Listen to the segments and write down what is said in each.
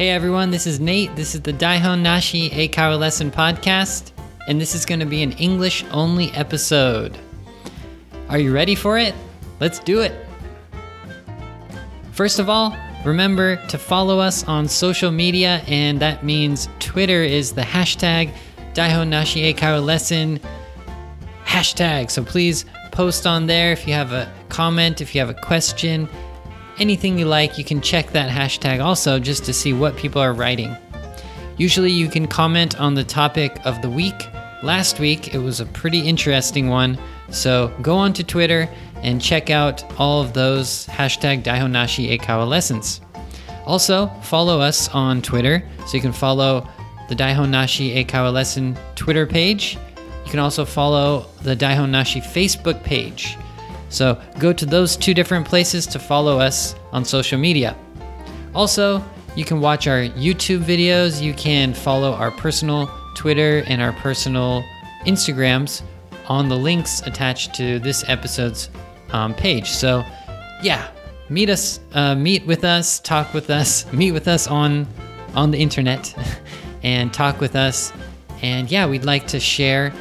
Hey everyone, this is Nate. This is the Daihon Nashi Eikaiwa Lesson Podcast, and this is going to be an English only episode. Are you ready for it? Let's do it. First of all, remember to follow us on social media, and that means Twitter is the hashtag Daihon Nashi Eikaiwa Lesson hashtag. So please post on there if you have a comment, if you have a question, anything you like, you can check that hashtag also just to see what people are writing. Usually you can comment on the topic of the week. Last week it was a pretty interesting one, so go on to Twitter and check out all of those hashtag Daihonashi Eikaiwa lessons. Also, follow us on Twitter, so you can follow the Daihonashi Eikaiwa lesson Twitter page. You can also follow the Daihonashi Facebook page. So go to those two different places to follow us on social media. Also, you can watch our YouTube videos, you can follow our personal Twitter and our personal Instagrams on the links attached to this episode's um, page. So, yeah, meet us, uh, meet with us, talk with us, meet with us on on the internet, and talk with us. And yeah, we'd like to share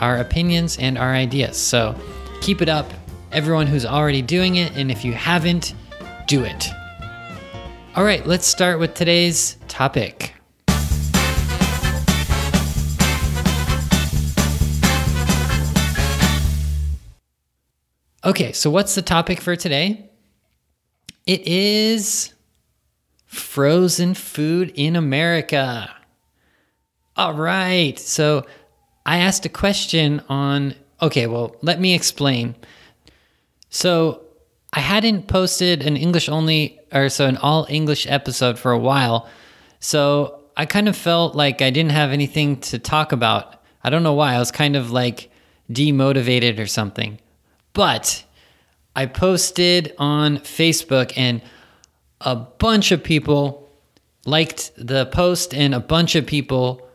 our opinions and our ideas. So, keep it up everyone who's already doing it, and if you haven't, do it. All right, let's start with today's topic. Okay, so what's the topic for today? It is frozen food in America. All right, so I asked a question on. Okay, well, let me explain. So I hadn't posted an English only or so an all English episode for a while. So I kind of felt like I didn't have anything to talk about. I don't know why. I was kind of like demotivated or something. But I posted on Facebook and a bunch of people liked the post and a bunch of people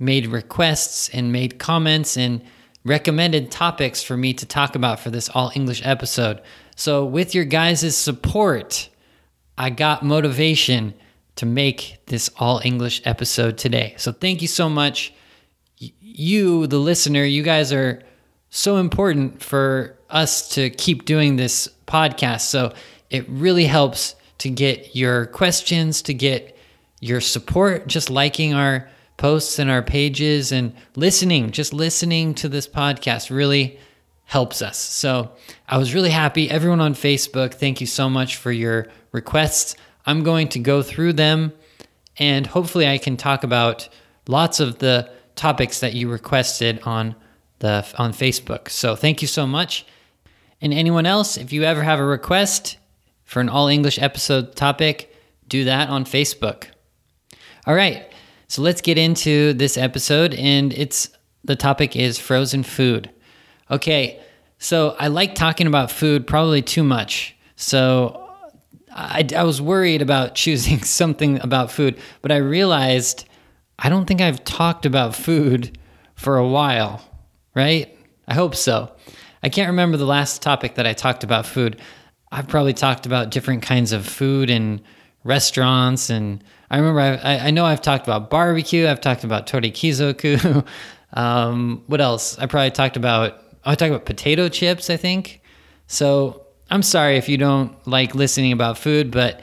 made requests and made comments and recommended topics for me to talk about for this all English episode. So, with your guys' support, I got motivation to make this all English episode today. So, thank you so much. You, the listener, you guys are so important for us to keep doing this podcast. So, it really helps to get your questions, to get your support, just liking our posts and our pages and listening, just listening to this podcast really helps us. So I was really happy. Everyone on Facebook, thank you so much for your requests. I'm going to go through them and hopefully I can talk about lots of the topics that you requested on the on Facebook. So thank you so much. And anyone else, if you ever have a request for an all English episode topic, do that on Facebook. All right. So let's get into this episode, and it's the topic is frozen food. Okay, so I like talking about food probably too much. So I, I was worried about choosing something about food, but I realized I don't think I've talked about food for a while, right? I hope so. I can't remember the last topic that I talked about food. I've probably talked about different kinds of food and restaurants and I remember I, I know I've talked about barbecue. I've talked about torikizoku. um, what else? I probably talked about. Oh, I talked about potato chips. I think. So I'm sorry if you don't like listening about food, but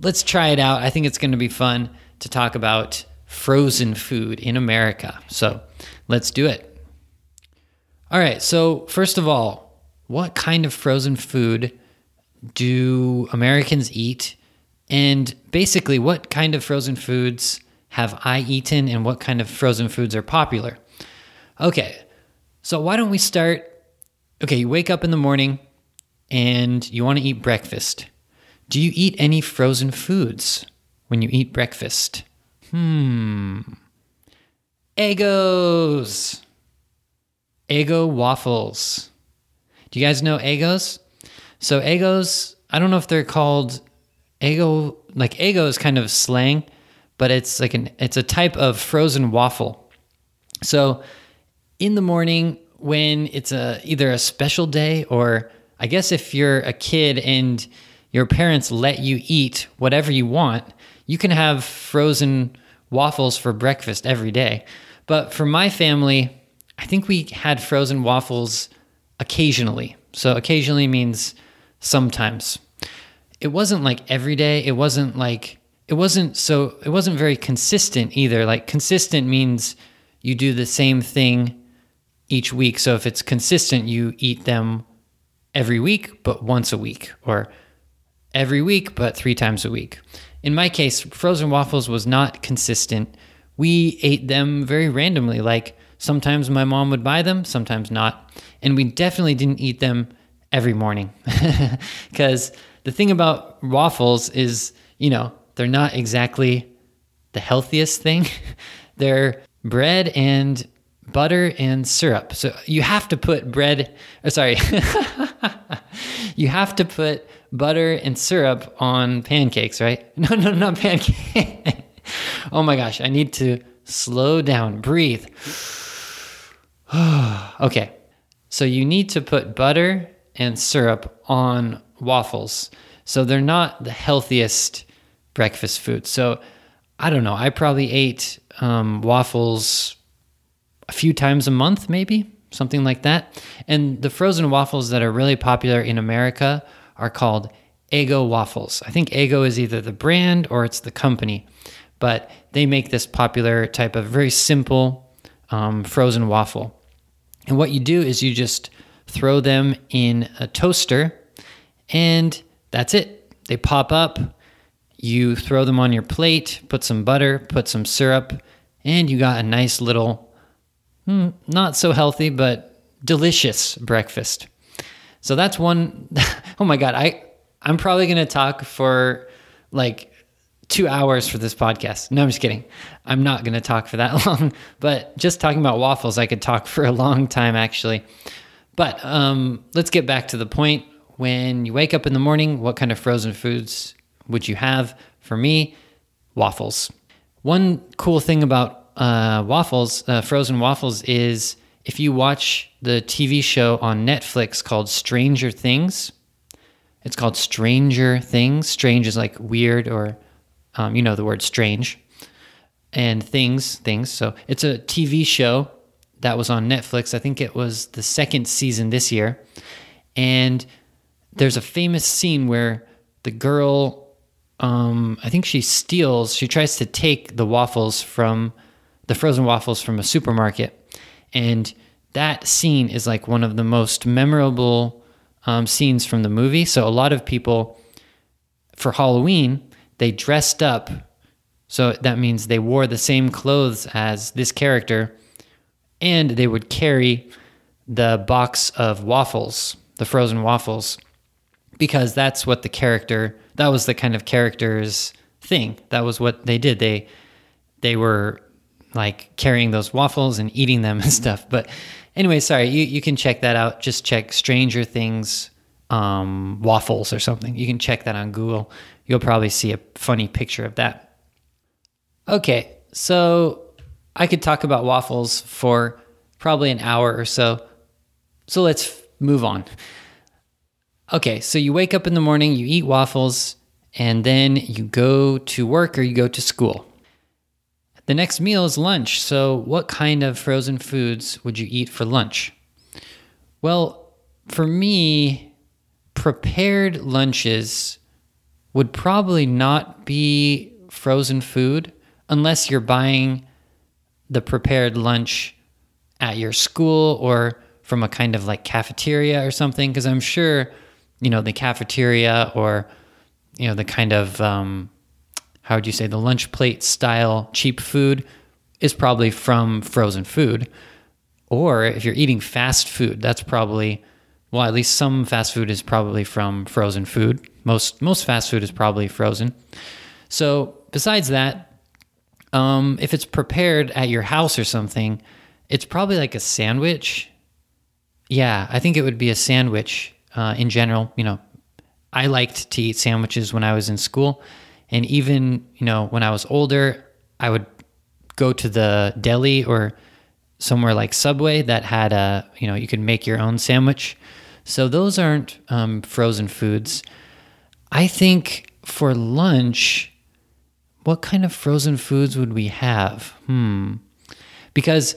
let's try it out. I think it's going to be fun to talk about frozen food in America. So let's do it. All right. So first of all, what kind of frozen food do Americans eat? And basically, what kind of frozen foods have I eaten and what kind of frozen foods are popular? Okay, so why don't we start? Okay, you wake up in the morning and you want to eat breakfast. Do you eat any frozen foods when you eat breakfast? Hmm. Eggos. Eggo waffles. Do you guys know Eggos? So Eggos, I don't know if they're called Eggo, like Eggo is kind of slang, but it's like an it's a type of frozen waffle. So in the morning when it's a either a special day or I guess if you're a kid and your parents let you eat whatever you want, you can have frozen waffles for breakfast every day. But for my family, I think we had frozen waffles occasionally. So occasionally means sometimes. It wasn't like every day. It wasn't like it wasn't so it wasn't very consistent either. Like consistent means you do the same thing each week. So if it's consistent, you eat them every week but once a week or every week but 3 times a week. In my case, frozen waffles was not consistent. We ate them very randomly like sometimes my mom would buy them, sometimes not. And we definitely didn't eat them every morning. Cuz the thing about waffles is, you know, they're not exactly the healthiest thing. they're bread and butter and syrup. So you have to put bread, oh, sorry, you have to put butter and syrup on pancakes, right? No, no, not pancakes. oh my gosh, I need to slow down, breathe. okay, so you need to put butter and syrup on waffles. So they're not the healthiest breakfast food. So I don't know. I probably ate um, waffles a few times a month, maybe something like that. And the frozen waffles that are really popular in America are called Eggo waffles. I think Eggo is either the brand or it's the company, but they make this popular type of very simple um, frozen waffle. And what you do is you just throw them in a toaster and that's it. They pop up. You throw them on your plate, put some butter, put some syrup, and you got a nice little, hmm, not so healthy, but delicious breakfast. So that's one. oh my God. I, I'm probably going to talk for like two hours for this podcast. No, I'm just kidding. I'm not going to talk for that long, but just talking about waffles, I could talk for a long time actually. But um, let's get back to the point when you wake up in the morning, what kind of frozen foods would you have? For me, waffles. One cool thing about uh, waffles, uh, frozen waffles, is if you watch the TV show on Netflix called Stranger Things, it's called Stranger Things. Strange is like weird or, um, you know, the word strange. And things, things. So it's a TV show that was on Netflix. I think it was the second season this year. And there's a famous scene where the girl, um, I think she steals, she tries to take the waffles from the frozen waffles from a supermarket. And that scene is like one of the most memorable um, scenes from the movie. So a lot of people for Halloween, they dressed up. So that means they wore the same clothes as this character and they would carry the box of waffles, the frozen waffles because that's what the character that was the kind of character's thing. That was what they did. They they were like carrying those waffles and eating them and stuff. But anyway, sorry, you, you can check that out. Just check Stranger Things um, waffles or something. You can check that on Google. You'll probably see a funny picture of that. Okay, so I could talk about waffles for probably an hour or so. So let's move on. Okay, so you wake up in the morning, you eat waffles, and then you go to work or you go to school. The next meal is lunch. So, what kind of frozen foods would you eat for lunch? Well, for me, prepared lunches would probably not be frozen food unless you're buying the prepared lunch at your school or from a kind of like cafeteria or something. Because I'm sure you know the cafeteria or you know the kind of um, how would you say the lunch plate style cheap food is probably from frozen food. Or if you're eating fast food that's probably well at least some fast food is probably from frozen food. Most most fast food is probably frozen. So besides that um, if it's prepared at your house or something it's probably like a sandwich. Yeah i think it would be a sandwich uh, in general, you know, I liked to eat sandwiches when I was in school. And even, you know, when I was older, I would go to the deli or somewhere like Subway that had a, you know, you could make your own sandwich. So those aren't um, frozen foods. I think for lunch, what kind of frozen foods would we have? Hmm. Because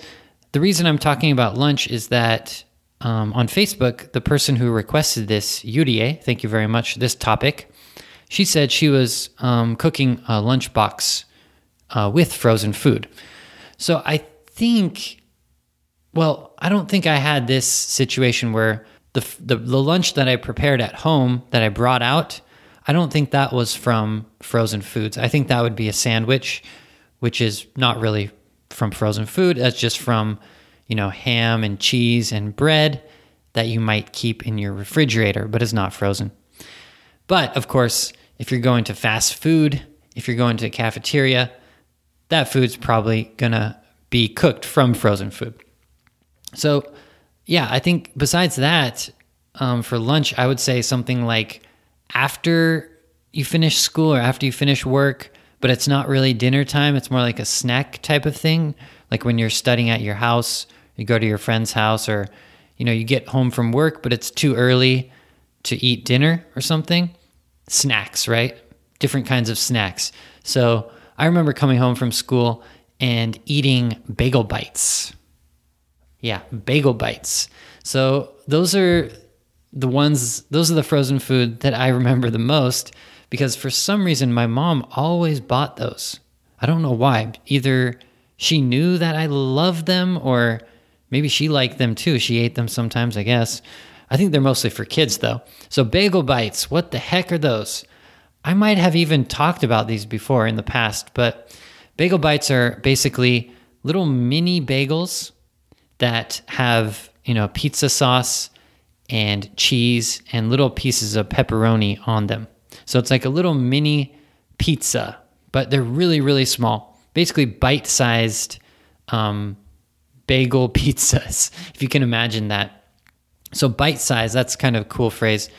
the reason I'm talking about lunch is that um, on Facebook, the person who requested this, Yurie, thank you very much, this topic, she said she was um, cooking a lunchbox uh, with frozen food. So I think, well, I don't think I had this situation where the, the, the lunch that I prepared at home that I brought out, I don't think that was from frozen foods. I think that would be a sandwich, which is not really from frozen food. That's just from, you know, ham and cheese and bread that you might keep in your refrigerator, but is not frozen. But of course, if you're going to fast food, if you're going to a cafeteria, that food's probably gonna be cooked from frozen food. So, yeah, I think besides that, um, for lunch, I would say something like after you finish school or after you finish work, but it's not really dinner time. It's more like a snack type of thing. Like when you're studying at your house, you go to your friend's house, or you know, you get home from work, but it's too early to eat dinner or something. Snacks, right? Different kinds of snacks. So I remember coming home from school and eating bagel bites. Yeah, bagel bites. So those are the ones, those are the frozen food that I remember the most because for some reason my mom always bought those. I don't know why. Either she knew that I loved them or maybe she liked them too. She ate them sometimes, I guess. I think they're mostly for kids though. So bagel bites, what the heck are those? I might have even talked about these before in the past, but bagel bites are basically little mini bagels that have, you know, pizza sauce and cheese and little pieces of pepperoni on them. So it's like a little mini pizza, but they're really, really small. Basically, bite sized um, bagel pizzas, if you can imagine that. So, bite size, that's kind of a cool phrase.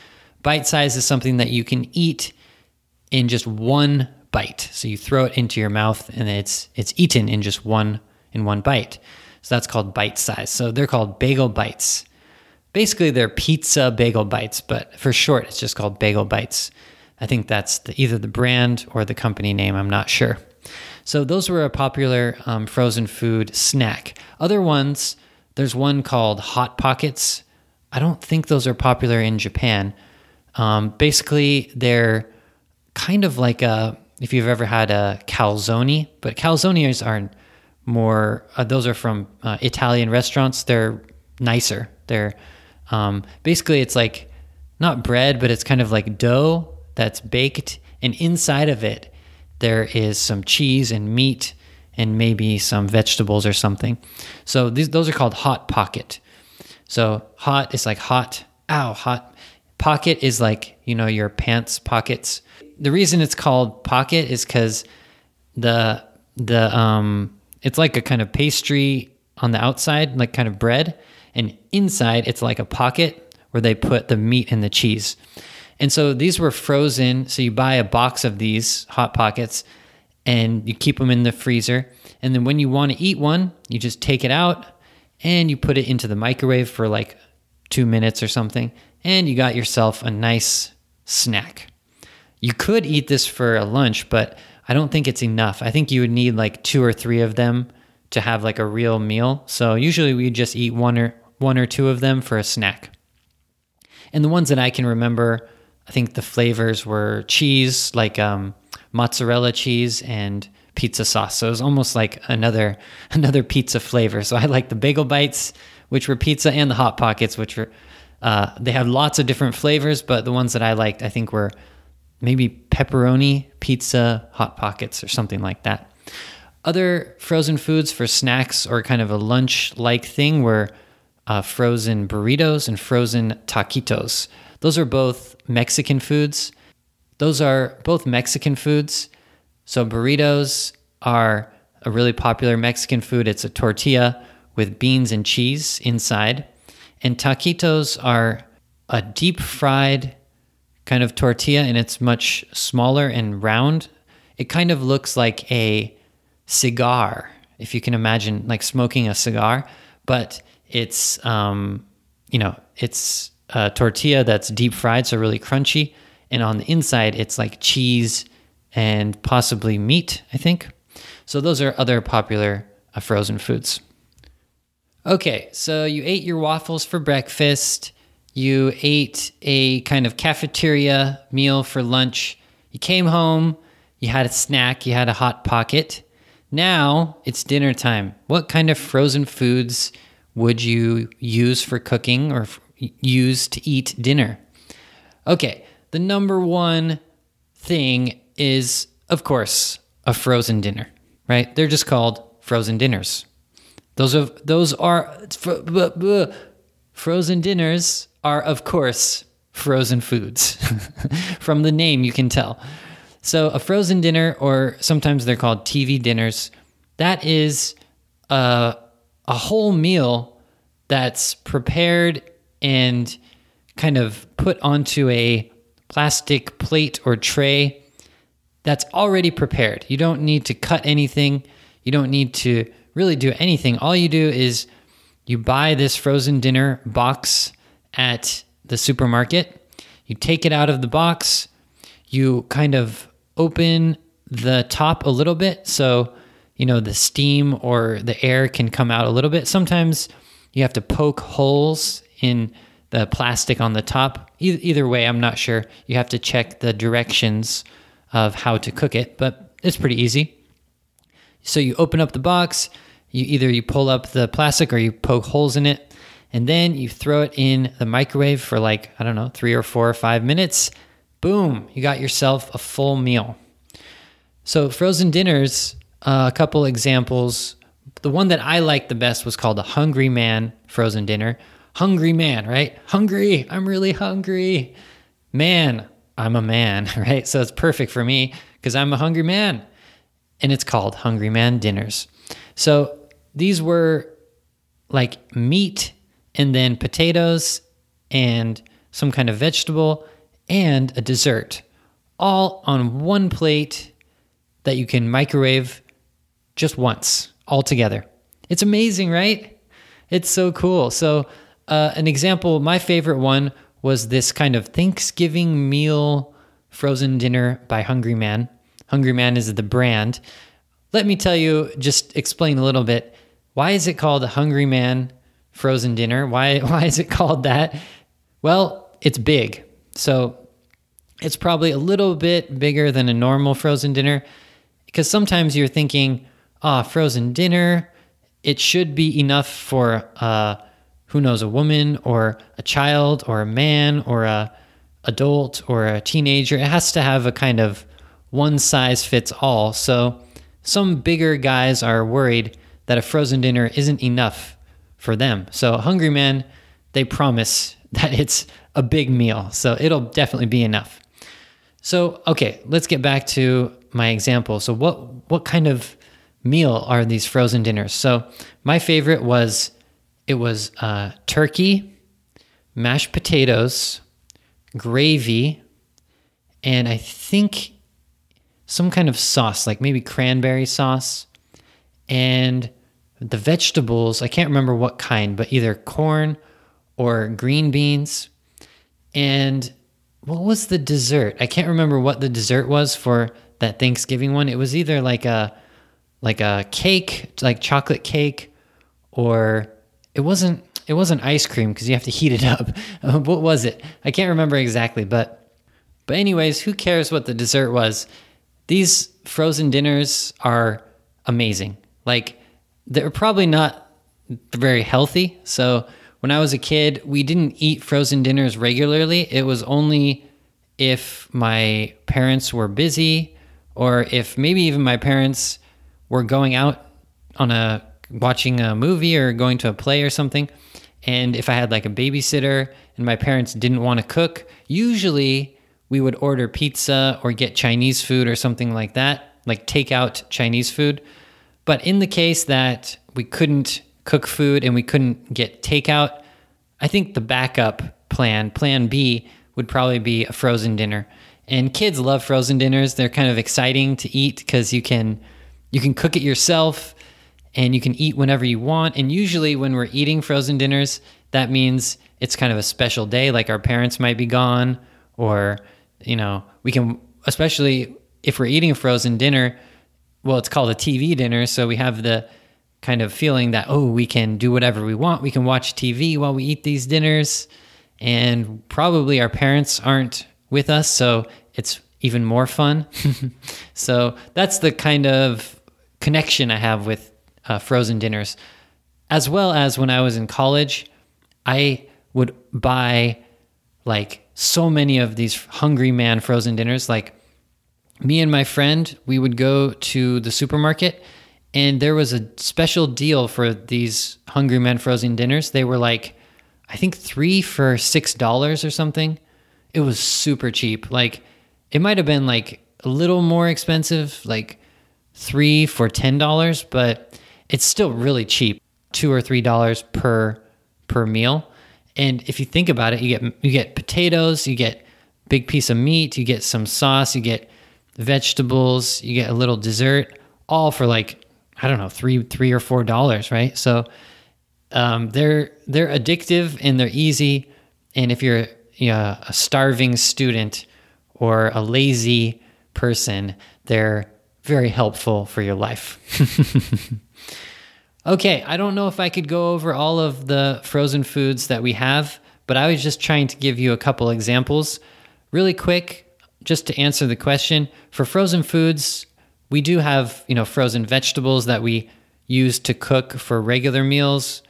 Bite size is something that you can eat in just one bite. So you throw it into your mouth and it's it's eaten in just one in one bite. So that's called bite size. So they're called bagel bites. Basically they're pizza bagel bites, but for short it's just called bagel bites. I think that's the, either the brand or the company name, I'm not sure. So those were a popular um, frozen food snack. Other ones, there's one called Hot Pockets. I don't think those are popular in Japan. Um, basically, they're kind of like a if you've ever had a calzone, but calzones are more. Uh, those are from uh, Italian restaurants. They're nicer. They're um, basically it's like not bread, but it's kind of like dough that's baked, and inside of it there is some cheese and meat and maybe some vegetables or something. So these those are called hot pocket. So hot is like hot. Ow, hot. Pocket is like you know your pants pockets the reason it's called pocket is because the the um it's like a kind of pastry on the outside, like kind of bread, and inside it's like a pocket where they put the meat and the cheese. And so these were frozen. So you buy a box of these hot pockets and you keep them in the freezer. And then when you want to eat one, you just take it out and you put it into the microwave for like two minutes or something. And you got yourself a nice snack. You could eat this for a lunch, but I don't think it's enough. I think you would need like two or three of them to have like a real meal. So usually we just eat one or one or two of them for a snack. And the ones that I can remember, I think the flavors were cheese, like um, mozzarella cheese and pizza sauce. So it was almost like another another pizza flavor. So I like the bagel bites, which were pizza, and the hot pockets, which were uh, they had lots of different flavors, but the ones that I liked, I think, were maybe pepperoni pizza hot pockets or something like that. Other frozen foods for snacks or kind of a lunch like thing were uh, frozen burritos and frozen taquitos. Those are both Mexican foods. Those are both Mexican foods. So, burritos are a really popular Mexican food. It's a tortilla with beans and cheese inside. And taquitos are a deep fried kind of tortilla and it's much smaller and round. It kind of looks like a cigar, if you can imagine like smoking a cigar, but it's, um, you know, it's a tortilla that's deep fried, so really crunchy. And on the inside, it's like cheese and possibly meat, I think. So those are other popular uh, frozen foods. Okay, so you ate your waffles for breakfast. You ate a kind of cafeteria meal for lunch. You came home, you had a snack, you had a hot pocket. Now it's dinner time. What kind of frozen foods would you use for cooking or use to eat dinner? Okay, the number one thing is, of course, a frozen dinner, right? They're just called frozen dinners. Those of those are frozen dinners are of course frozen foods. From the name you can tell. So a frozen dinner or sometimes they're called TV dinners, that is a, a whole meal that's prepared and kind of put onto a plastic plate or tray that's already prepared. You don't need to cut anything. You don't need to really do anything. All you do is you buy this frozen dinner box at the supermarket. You take it out of the box. You kind of open the top a little bit so you know the steam or the air can come out a little bit. Sometimes you have to poke holes in the plastic on the top. Either way, I'm not sure. You have to check the directions of how to cook it, but it's pretty easy. So you open up the box, you either you pull up the plastic or you poke holes in it, and then you throw it in the microwave for like, I don't know, 3 or 4 or 5 minutes. Boom, you got yourself a full meal. So frozen dinners, uh, a couple examples. The one that I liked the best was called a Hungry Man frozen dinner. Hungry man, right? Hungry, I'm really hungry. Man, I'm a man, right? So it's perfect for me because I'm a hungry man. And it's called Hungry Man Dinners. So these were like meat and then potatoes and some kind of vegetable and a dessert, all on one plate that you can microwave just once, all together. It's amazing, right? It's so cool. So, uh, an example, my favorite one was this kind of Thanksgiving meal frozen dinner by Hungry Man. Hungry Man is the brand. Let me tell you, just explain a little bit. Why is it called Hungry Man frozen dinner? Why, why is it called that? Well, it's big. So it's probably a little bit bigger than a normal frozen dinner because sometimes you're thinking, ah, oh, frozen dinner, it should be enough for, uh, who knows, a woman or a child or a man or a adult or a teenager. It has to have a kind of one size fits all. So some bigger guys are worried that a frozen dinner isn't enough for them. So Hungry Man, they promise that it's a big meal. So it'll definitely be enough. So okay, let's get back to my example. So what what kind of meal are these frozen dinners? So my favorite was it was uh, turkey, mashed potatoes, gravy, and I think some kind of sauce, like maybe cranberry sauce, and the vegetables. I can't remember what kind, but either corn or green beans. And what was the dessert? I can't remember what the dessert was for that Thanksgiving one. It was either like a like a cake, like chocolate cake, or it wasn't it wasn't ice cream because you have to heat it up. Uh, what was it? I can't remember exactly, but but anyways, who cares what the dessert was? These frozen dinners are amazing. Like they're probably not very healthy. So when I was a kid, we didn't eat frozen dinners regularly. It was only if my parents were busy or if maybe even my parents were going out on a watching a movie or going to a play or something. And if I had like a babysitter and my parents didn't want to cook, usually we would order pizza or get Chinese food or something like that, like take out Chinese food. But in the case that we couldn't cook food and we couldn't get takeout, I think the backup plan, plan B, would probably be a frozen dinner. And kids love frozen dinners. They're kind of exciting to eat because you can you can cook it yourself and you can eat whenever you want. And usually when we're eating frozen dinners, that means it's kind of a special day like our parents might be gone or you know, we can especially if we're eating a frozen dinner, well, it's called a TV dinner. So we have the kind of feeling that, oh, we can do whatever we want. We can watch TV while we eat these dinners. And probably our parents aren't with us. So it's even more fun. so that's the kind of connection I have with uh, frozen dinners. As well as when I was in college, I would buy like so many of these Hungry Man frozen dinners. Like me and my friend, we would go to the supermarket and there was a special deal for these Hungry Man frozen dinners. They were like, I think three for $6 or something. It was super cheap. Like, it might have been like a little more expensive, like three for $10, but it's still really cheap. Two or three dollars per per meal. And if you think about it, you get you get potatoes, you get big piece of meat, you get some sauce, you get vegetables, you get a little dessert, all for like I don't know three three or four dollars, right? So um, they're they're addictive and they're easy. And if you're you know, a starving student or a lazy person, they're very helpful for your life. Okay, I don't know if I could go over all of the frozen foods that we have, but I was just trying to give you a couple examples. Really quick, just to answer the question, for frozen foods, we do have, you know, frozen vegetables that we use to cook for regular meals.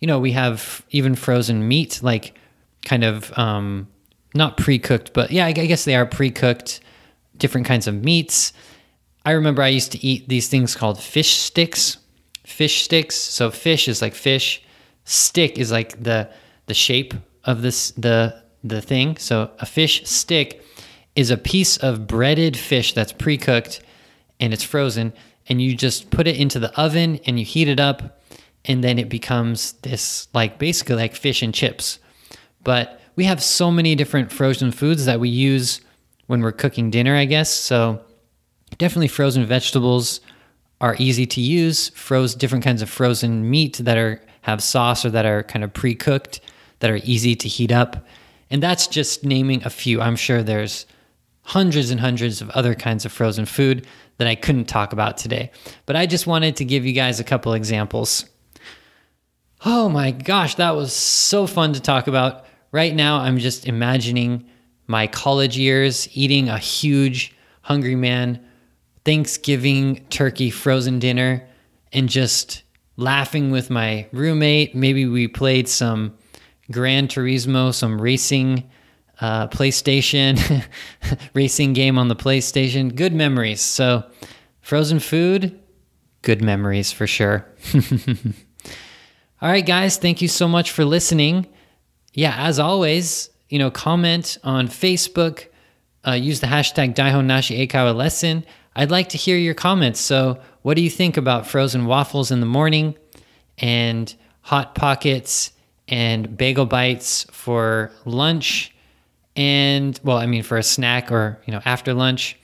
You know, we have even frozen meat, like kind of um, not pre cooked, but yeah, I guess they are pre cooked, different kinds of meats. I remember I used to eat these things called fish sticks fish sticks. So fish is like fish, stick is like the the shape of this the the thing. So a fish stick is a piece of breaded fish that's pre-cooked and it's frozen and you just put it into the oven and you heat it up and then it becomes this like basically like fish and chips. But we have so many different frozen foods that we use when we're cooking dinner, I guess. So definitely frozen vegetables are easy to use, froze different kinds of frozen meat that are have sauce or that are kind of pre-cooked that are easy to heat up. And that's just naming a few. I'm sure there's hundreds and hundreds of other kinds of frozen food that I couldn't talk about today. But I just wanted to give you guys a couple examples. Oh my gosh, that was so fun to talk about. Right now, I'm just imagining my college years eating a huge Hungry Man Thanksgiving turkey frozen dinner and just laughing with my roommate. Maybe we played some Gran Turismo, some racing uh, PlayStation, racing game on the PlayStation. Good memories. So, frozen food, good memories for sure. All right, guys, thank you so much for listening. Yeah, as always, you know, comment on Facebook, uh, use the hashtag Daihonnashi Eikaiwa lesson. I'd like to hear your comments. So, what do you think about frozen waffles in the morning and hot pockets and bagel bites for lunch? And, well, I mean, for a snack or, you know, after lunch.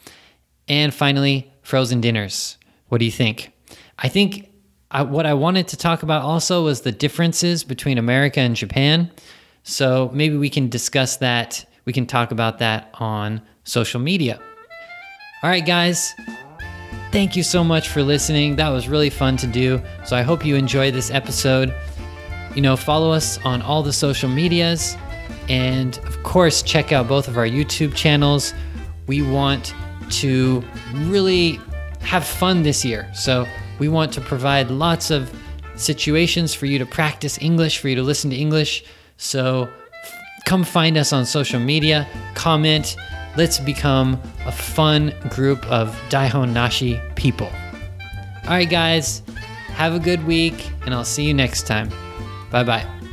And finally, frozen dinners. What do you think? I think I, what I wanted to talk about also was the differences between America and Japan. So maybe we can discuss that. We can talk about that on social media. All right, guys. Thank you so much for listening. That was really fun to do. So I hope you enjoyed this episode. You know, follow us on all the social medias. And of course, check out both of our YouTube channels. We want to really have fun this year. So we want to provide lots of situations for you to practice English, for you to listen to English. So come find us on social media, comment, Let's become a fun group of Daihon Nashi people. All right, guys, have a good week, and I'll see you next time. Bye bye.